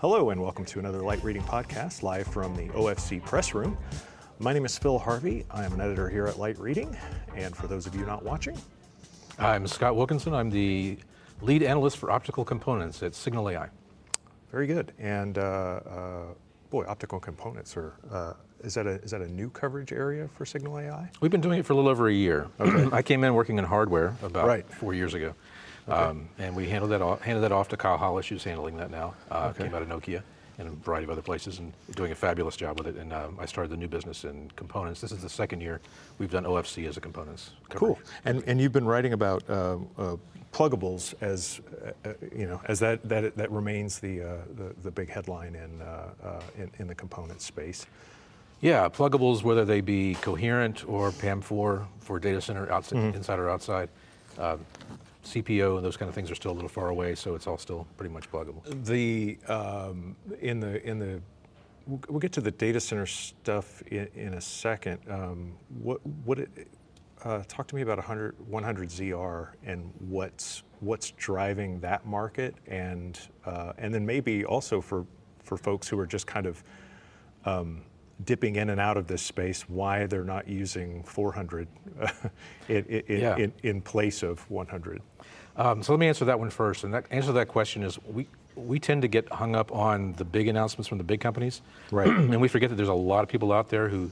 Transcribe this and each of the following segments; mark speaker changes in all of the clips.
Speaker 1: Hello, and welcome to another Light Reading podcast live from the OFC press room. My name is Phil Harvey. I am an editor here at Light Reading. And for those of you not watching,
Speaker 2: I'm Scott Wilkinson. I'm the lead analyst for optical components at Cignal AI.
Speaker 1: very good. And uh, uh, boy, optical components are. Uh, is that a is that a new coverage area for Cignal AI?
Speaker 2: We've been doing it for a little over a year. I came in working in hardware about
Speaker 1: Right.
Speaker 2: four years ago, um, and we handled that off, handed that off to Kyle Hollis, who's handling that now. Uh,
Speaker 1: Okay.
Speaker 2: Came out of Nokia and a variety of other places, and doing a fabulous job with it. And um, I started the new business in components. This is the second year we've done OFC as a components. Coverage.
Speaker 1: Cool. And and you've been writing about uh, uh, pluggables as uh, uh, you know as that that that remains the uh, the, the big headline in, uh, uh, in in the component space.
Speaker 2: Yeah, pluggables, whether they be coherent or PAM4 for data center outside,
Speaker 1: Mm-hmm.
Speaker 2: inside or outside. Um, CPO and those kind of things are still a little far away, so it's all still pretty much pluggable.
Speaker 1: The um, in the in the we'll get to the data center stuff in, in a second. Um, what what it, uh, talk to me about 100 100 ZR and what's what's driving that market and uh, and then maybe also for for folks who are just kind of um, dipping in and out of this space, why they're not using 400 uh, in, in,
Speaker 2: Yeah.
Speaker 1: in, in place of 100.
Speaker 2: Um, so let me answer that one first. And that answer to that question is we, we tend to get hung up on the big announcements from the big companies.
Speaker 1: Right.
Speaker 2: and we forget that there's a lot of people out there who,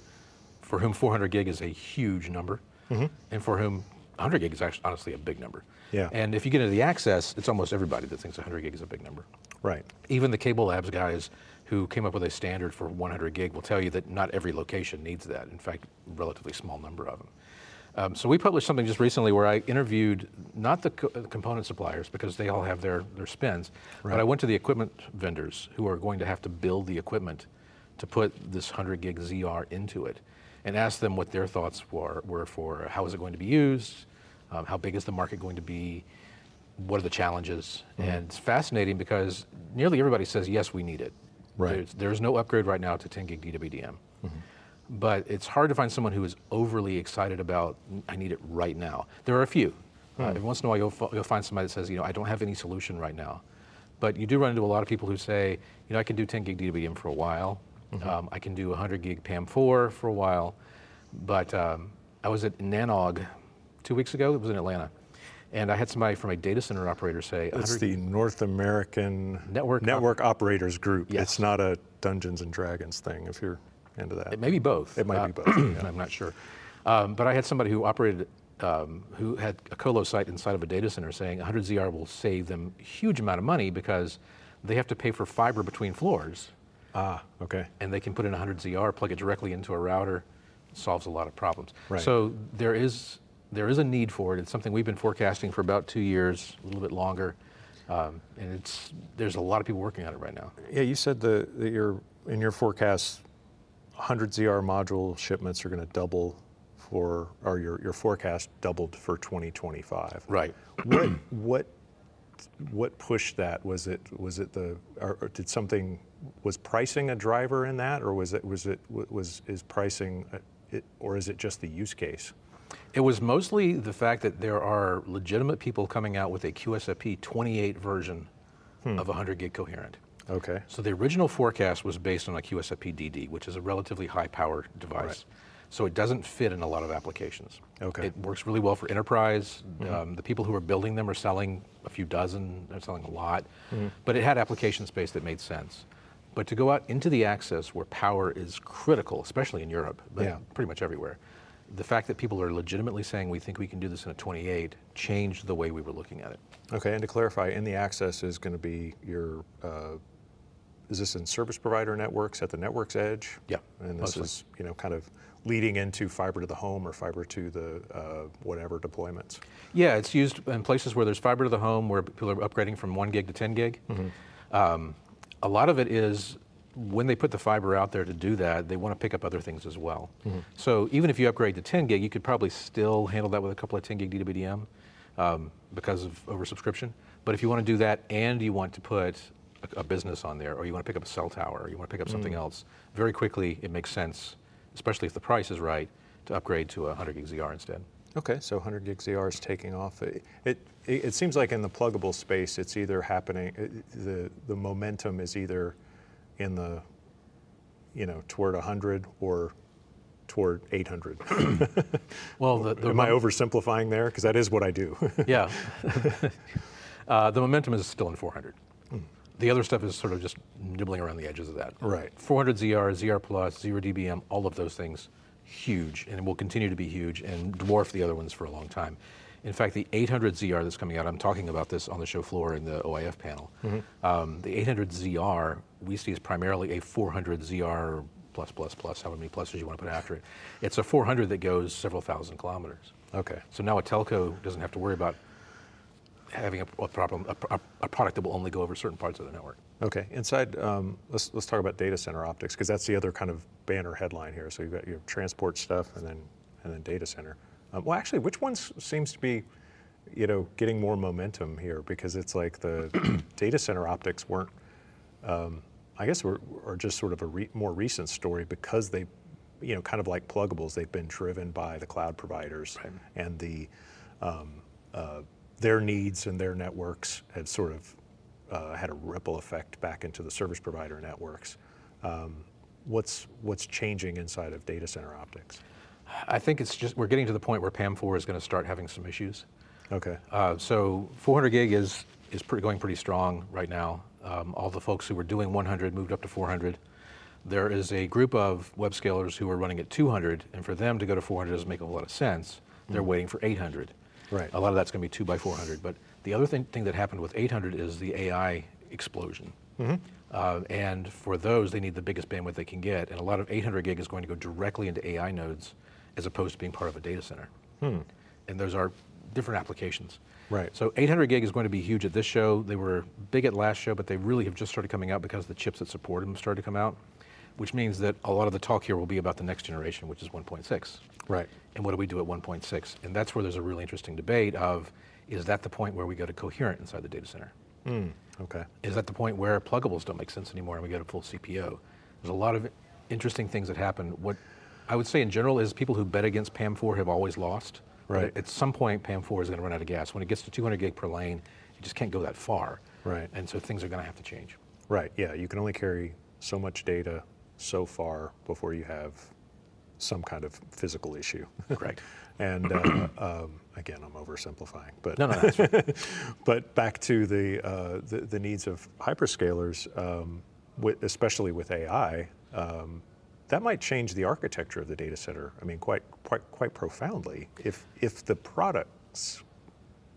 Speaker 2: for whom 400 gig is a huge number, and for whom 100 gig is actually honestly a big number.
Speaker 1: Yeah.
Speaker 2: And if you get into the access, it's almost everybody that thinks 100 gig is a big number.
Speaker 1: Right.
Speaker 2: Even the Cable Labs guys who came up with a standard for 100 gig will tell you that not every location needs that. In fact, relatively small number of them. Um, so we published something just recently where I interviewed not the co- component suppliers because they all have their, their spins, but I went to the equipment vendors who are going to have to build the equipment to put this 100 gig ZR into it and asked them what their thoughts were, were for how is it going to be used, um, how big is the market going to be, what are the challenges? And it's fascinating because nearly everybody says, yes, we need it.
Speaker 1: Right.
Speaker 2: There's, there's no upgrade right now to 10 gig DWDM. But it's hard to find someone who is overly excited about, I need it right now. There are a few. Uh, every once in a while, you'll, you'll find somebody that says, you know, I don't have any solution right now. But you do run into a lot of people who say, you know, I can do 10 gig DWDM for a while. Um, I can do 100 gig PAM4 for a while. But um, I was at Nanog two weeks ago. It was in Atlanta. And I had somebody from a data center operator say,
Speaker 1: It's the North American
Speaker 2: Network op-
Speaker 1: Network Operators Group.
Speaker 2: Yes.
Speaker 1: It's not a Dungeons and Dragons thing. If you're into that,
Speaker 2: It may be both.
Speaker 1: It might
Speaker 2: Uh,
Speaker 1: be both, yeah.
Speaker 2: I'm not sure. Um, but I had somebody who operated, um, who had a colo site inside of a data center saying 100ZR will save them a huge amount of money because they have to pay for fiber between floors
Speaker 1: ah, okay,
Speaker 2: and they can put in 100ZR, plug it directly into a router, solves a lot of problems.
Speaker 1: Right.
Speaker 2: So there is, there is a need for it. It's something we've been forecasting for about two years, a little bit longer. Um, and it's, there's a lot of people working on it right now.
Speaker 1: yeah. You said the, that your in your forecast, 100 ZR module shipments are going to double for, or your your forecast doubled for 2025.
Speaker 2: Right.
Speaker 1: What what what pushed that? Was it was it the or, or did something was pricing a driver in that, or was it was it was is pricing, a, it, or is it just the use case?
Speaker 2: It was mostly the fact that there are legitimate people coming out with a QSFP 28 version hmm. of 100 gig coherent.
Speaker 1: Okay.
Speaker 2: So the original forecast was based on a QSFP DD, which is a relatively high power device. Right. So it doesn't fit in a lot of applications.
Speaker 1: Okay.
Speaker 2: It works really well for enterprise. Hmm. Um, the people who are building them are selling a few dozen, they're selling a lot. Hmm. But it had application space that made sense. But to go out into the access where power is critical, especially in Europe, but
Speaker 1: Yeah.
Speaker 2: pretty much everywhere, the fact that people are legitimately saying we think we can do this in a 28 changed the way we were looking at it.
Speaker 1: Okay, and to clarify, in the access is going to be your, uh, is this in service provider networks at the network's edge?
Speaker 2: Yeah,
Speaker 1: And this
Speaker 2: mostly.
Speaker 1: is, you know, kind of leading into fiber to the home or fiber to the uh, whatever deployments?
Speaker 2: Yeah, it's used in places where there's fiber to the home, where people are upgrading from one gig to 10 gig. Um, a lot of it is when they put the fiber out there to do that, they want to pick up other things as well. So even if you upgrade to 10 gig, you could probably still handle that with a couple of 10 gig DWDM um, because of oversubscription. But if you want to do that and you want to put a, a business on there, or you want to pick up a cell tower, or you want to pick up something else, very quickly it makes sense, especially if the price is right, to upgrade to a 100 gig ZR instead.
Speaker 1: Okay, so 100 gig ZR is taking off. It, it, it seems like in the pluggable space, it's either happening, it- the, the momentum is either in the, you know, toward 100 or toward 800.
Speaker 2: Well, the, the
Speaker 1: Am I oversimplifying there? Because that is what I do.
Speaker 2: Yeah. uh, the momentum is still in 400. The other stuff is sort of just nibbling around the edges of that.
Speaker 1: Right.
Speaker 2: 400 ZR, ZR Plus, 0 dBm, all of those things, huge, and will continue to be huge and dwarf the other ones for a long time. In fact, the 800 ZR that's coming out, I'm talking about this on the show floor in the OIF panel. Um, the 800 ZR we see as primarily a 400 ZR plus plus plus, however many pluses you want to put after it. It's a 400 that goes several thousand kilometers.
Speaker 1: okay.
Speaker 2: So now a telco doesn't have to worry about having a, a problem, a, a- a product that will only go over certain parts of the network.
Speaker 1: Okay, inside, um, let's, let's talk about data center optics, because that's the other kind of banner headline here. So you've got your transport stuff and then, and then data center. Um, well, actually, which one seems to be, you know, getting more momentum here? Because it's like the data center optics weren't, um, I guess, were, are just sort of a re- more recent story because they, you know, kind of like pluggables, they've been driven by the cloud providers
Speaker 2: Right.
Speaker 1: and the, um, uh, their needs and their networks have sort of uh, had a ripple effect back into the service provider networks. Um, what's what's changing inside of data center optics?
Speaker 2: I think it's just we're getting to the point where PAM4 is going to start having some issues.
Speaker 1: Okay.
Speaker 2: Uh, so 400 gig is is pretty, going pretty strong right now. Um, all the folks who were doing 100 moved up to 400. There is a group of web scalers who are running at 200, and for them to go to 400 doesn't make a whole lot of sense. They're waiting for 800.
Speaker 1: Right.
Speaker 2: A lot of that's going to be 2 by 400. But the other thing, thing that happened with 800 is the AI explosion. Uh, and for those, they need the biggest bandwidth they can get. And a lot of 800 gig is going to go directly into AI nodes as opposed to being part of a data center. Hmm. And those are different applications.
Speaker 1: Right.
Speaker 2: So 800 gig is going to be huge at this show. They were big at last show, but they really have just started coming out because the chips that support them started to come out, which means that a lot of the talk here will be about the next generation, which is 1.6.
Speaker 1: Right.
Speaker 2: And what do we do at 1.6? And that's where there's a really interesting debate of, is that the point where we go to coherent inside the data center?
Speaker 1: Hmm, okay.
Speaker 2: Is that the point where pluggables don't make sense anymore and we go to full CPO? There's a lot of interesting things that happen. What I would say in general is people who bet against PAM4 have always lost. But
Speaker 1: Right.
Speaker 2: At some point, PAM4 is going to run out of gas. When it gets to 200 gig per lane, you just can't go that far.
Speaker 1: Right.
Speaker 2: And so things are going to have to change.
Speaker 1: Right. Yeah. You can only carry so much data so far before you have some kind of physical issue.
Speaker 2: Correct.
Speaker 1: and uh, um, again, I'm oversimplifying, but
Speaker 2: No, no, that's right.
Speaker 1: but back to the, uh, the, the needs of hyperscalers, um, with, especially with AI, um, that might change the architecture of the data center. I mean, quite quite quite profoundly. If if the products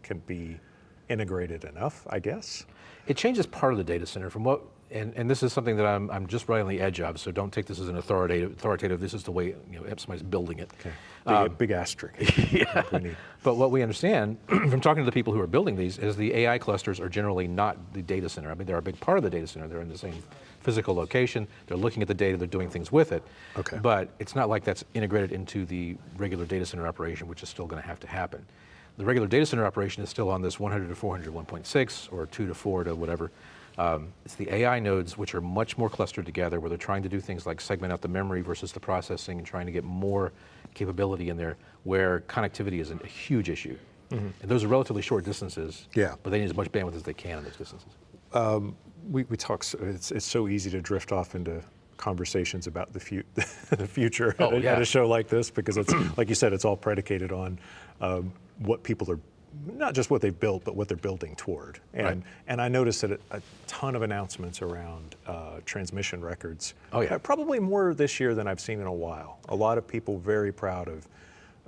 Speaker 1: can be integrated enough, I guess.
Speaker 2: It changes part of the data center from what, and, and this is something that I'm, I'm just right on the edge of, so don't take this as an authoritative, authoritative this is the way you know, somebody's building it.
Speaker 1: Okay. Big, um, big asterisk. yeah.
Speaker 2: But what we understand from talking to the people who are building these is the AI clusters are generally not the data center. I mean, they're a big part of the data center. They're in the same physical location. They're looking at the data. They're doing things with it.
Speaker 1: Okay.
Speaker 2: But it's not like that's integrated into the regular data center operation, which is still going to have to happen. The regular data center operation is still on this 100 to 400 1.6 or 2 to 4 to whatever. Um, it's the AI nodes, which are much more clustered together, where they're trying to do things like segment out the memory versus the processing and trying to get more capability in there, where connectivity is a huge issue. And those are relatively short distances,
Speaker 1: Yeah.
Speaker 2: but they need as much bandwidth as they can in those distances.
Speaker 1: we, we talk. so- It's it's so easy to drift off into conversations about the, fu- the future
Speaker 2: Oh,
Speaker 1: at, a, at a show like this because it's like you said, it's all predicated on um, what people are, not just what they've built, but what they're building toward. And
Speaker 2: Right.
Speaker 1: and I noticed that a, ton of announcements around uh, transmission records.
Speaker 2: Oh, yeah.
Speaker 1: Uh, probably more this year than I've seen in a while. A lot of people very proud of.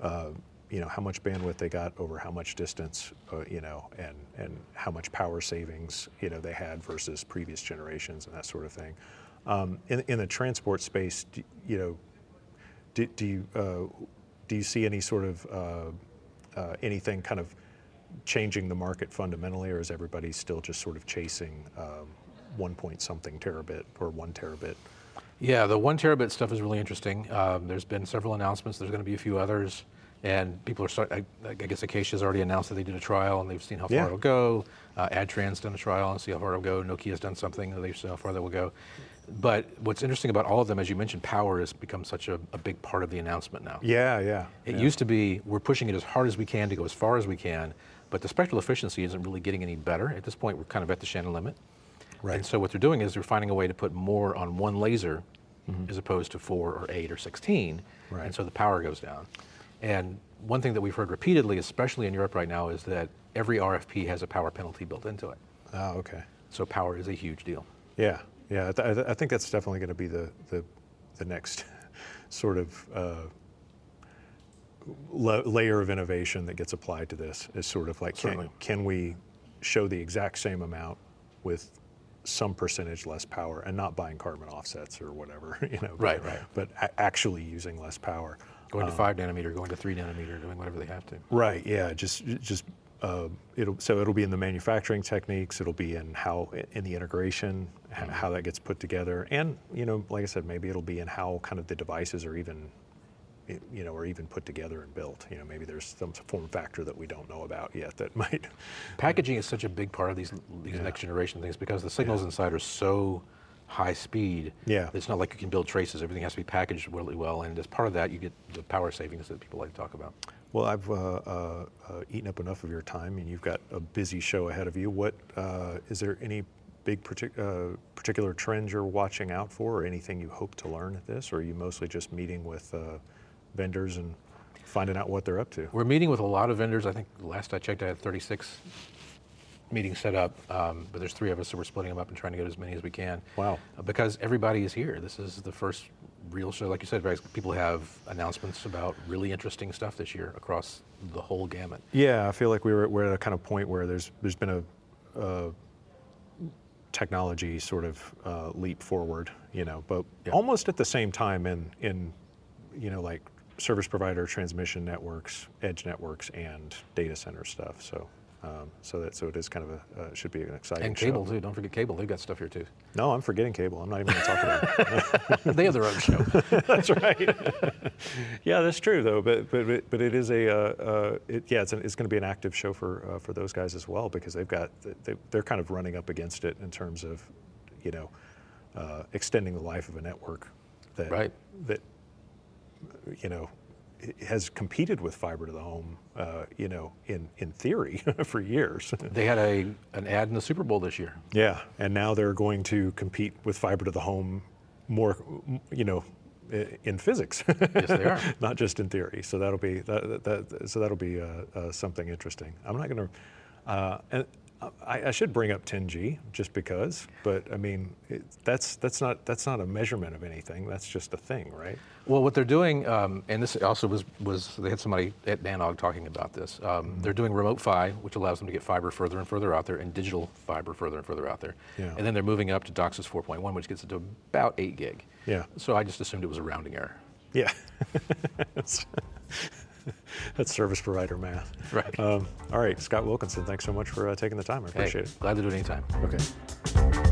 Speaker 1: Uh, you know how much bandwidth they got over how much distance, uh, you know, and and how much power savings, you know, they had versus previous generations and that sort of thing. Um, in in the transport space, do, you know, do, do you uh, do you see any sort of uh, uh, anything kind of changing the market fundamentally, or is everybody still just sort of chasing um, one point something terabit or one terabit?
Speaker 2: Yeah, the one terabit stuff is really interesting. Um, there's been several announcements. There's going to be a few others, and people are starting. I, guess Acacia's already announced that they did a trial and they've seen how far
Speaker 1: Yeah.
Speaker 2: it'll go. Uh, Adtran's done a trial and see how far it'll go. Nokia's done something and they've seen how far that will go. But what's interesting about all of them, as you mentioned, power has become such a, a big part of the announcement now.
Speaker 1: Yeah, yeah.
Speaker 2: It
Speaker 1: yeah.
Speaker 2: used to be we're pushing it as hard as we can to go as far as we can, but the spectral efficiency isn't really getting any better. At this point, we're kind of at the Shannon limit.
Speaker 1: Right.
Speaker 2: And so what they're doing is they're finding a way to put more on one laser as opposed to four or eight or 16.
Speaker 1: Mm-hmm. Right.
Speaker 2: And so the power goes down. And one thing that we've heard repeatedly, especially in Europe right now, is that every RFP has a power penalty built into it.
Speaker 1: Oh, okay.
Speaker 2: So power is a huge deal.
Speaker 1: Yeah, yeah. I, I th- I think that's definitely going to be the, the the next sort of uh, la- layer of innovation that gets applied to this. Is sort of like can, can we show the exact same amount with some percentage less power and not buying carbon offsets or whatever, you know. but-
Speaker 2: Right, right.
Speaker 1: But a- actually using less power.
Speaker 2: Going to five nanometer, going to three nanometer, doing whatever they have to.
Speaker 1: Right. Yeah. Just just uh, it'll so it'll be in the manufacturing techniques. It'll be in how in the integration, h- how that gets put together, and you know, like I said, maybe it'll be in how kind of the devices are even, you know, are even put together and built. You know, maybe there's some form factor that we don't know about yet that might.
Speaker 2: Packaging is such a big part of these these
Speaker 1: Yeah.
Speaker 2: next generation things because the signals inside are so high speed.
Speaker 1: Yeah.
Speaker 2: It's not like you can build traces. Everything has to be packaged really well, and as part of that, you get the power savings that people like to talk about.
Speaker 1: Well, I've uh, uh, uh, eaten up enough of your time, and you've got a busy show ahead of you. What uh, is there any big partic- uh, particular trends you're watching out for, or anything you hope to learn at this, or are you mostly just meeting with uh, vendors and finding out what they're up to?
Speaker 2: We're meeting with a lot of vendors. I think last I checked, I had 36 meetings set up, um, but there's three of us, so we're splitting them up and trying to get as many as we can.
Speaker 1: Wow.
Speaker 2: Uh, because everybody is here. This is the first real show. Like you said, people have announcements about really interesting stuff this year across the whole gamut.
Speaker 1: Yeah, I feel like we were we're at a kind of point where there's there's been a, uh technology sort of uh, leap forward, you know, but
Speaker 2: Yeah.
Speaker 1: almost at the same time in in you know like service provider transmission networks, edge networks, and data center stuff. So. Um, so that so it is kind of a uh, should be an exciting
Speaker 2: And
Speaker 1: show.
Speaker 2: cable, too. Don't forget cable. They've got stuff here, too.
Speaker 1: No, I'm forgetting cable. I'm not even going to talk about it.
Speaker 2: they have their own show.
Speaker 1: That's right. yeah, that's true though. But but but it is a uh, uh, it, yeah, it's, an, it's going to be an active show for uh, for those guys as well because they've got they, they're kind of running up against it in terms of you know uh, extending the life of a network that
Speaker 2: Right.
Speaker 1: that you know has competed with fiber to the home uh, you know in in theory for years.
Speaker 2: They had a an ad in the Super Bowl this year.
Speaker 1: Yeah, and now they're going to compete with fiber to the home more, you know, in physics.
Speaker 2: Yes, they are.
Speaker 1: Not just in theory. So that'll be that, that, so that'll be uh, uh, something interesting. I'm not going to, uh, and I, I should bring up 10G just because, but I mean, it, that's that's not that's not a measurement of anything. That's just a thing, right?
Speaker 2: Well, what they're doing, um, and this also was, was they had somebody at Nanog talking about this. Um, They're doing remote PHY, which allows them to get fiber further and further out there, and digital fiber further and further out there.
Speaker 1: Yeah.
Speaker 2: And then they're moving up to DOCSIS 4.1, which gets it to about 8 gig.
Speaker 1: Yeah.
Speaker 2: So I just assumed it was a rounding error.
Speaker 1: Yeah. that's, service provider math.
Speaker 2: Right.
Speaker 1: Um, all right, Scott Wilkinson, thanks so much for uh, taking the time. I appreciate
Speaker 2: Hey, glad to do it anytime.
Speaker 1: Okay.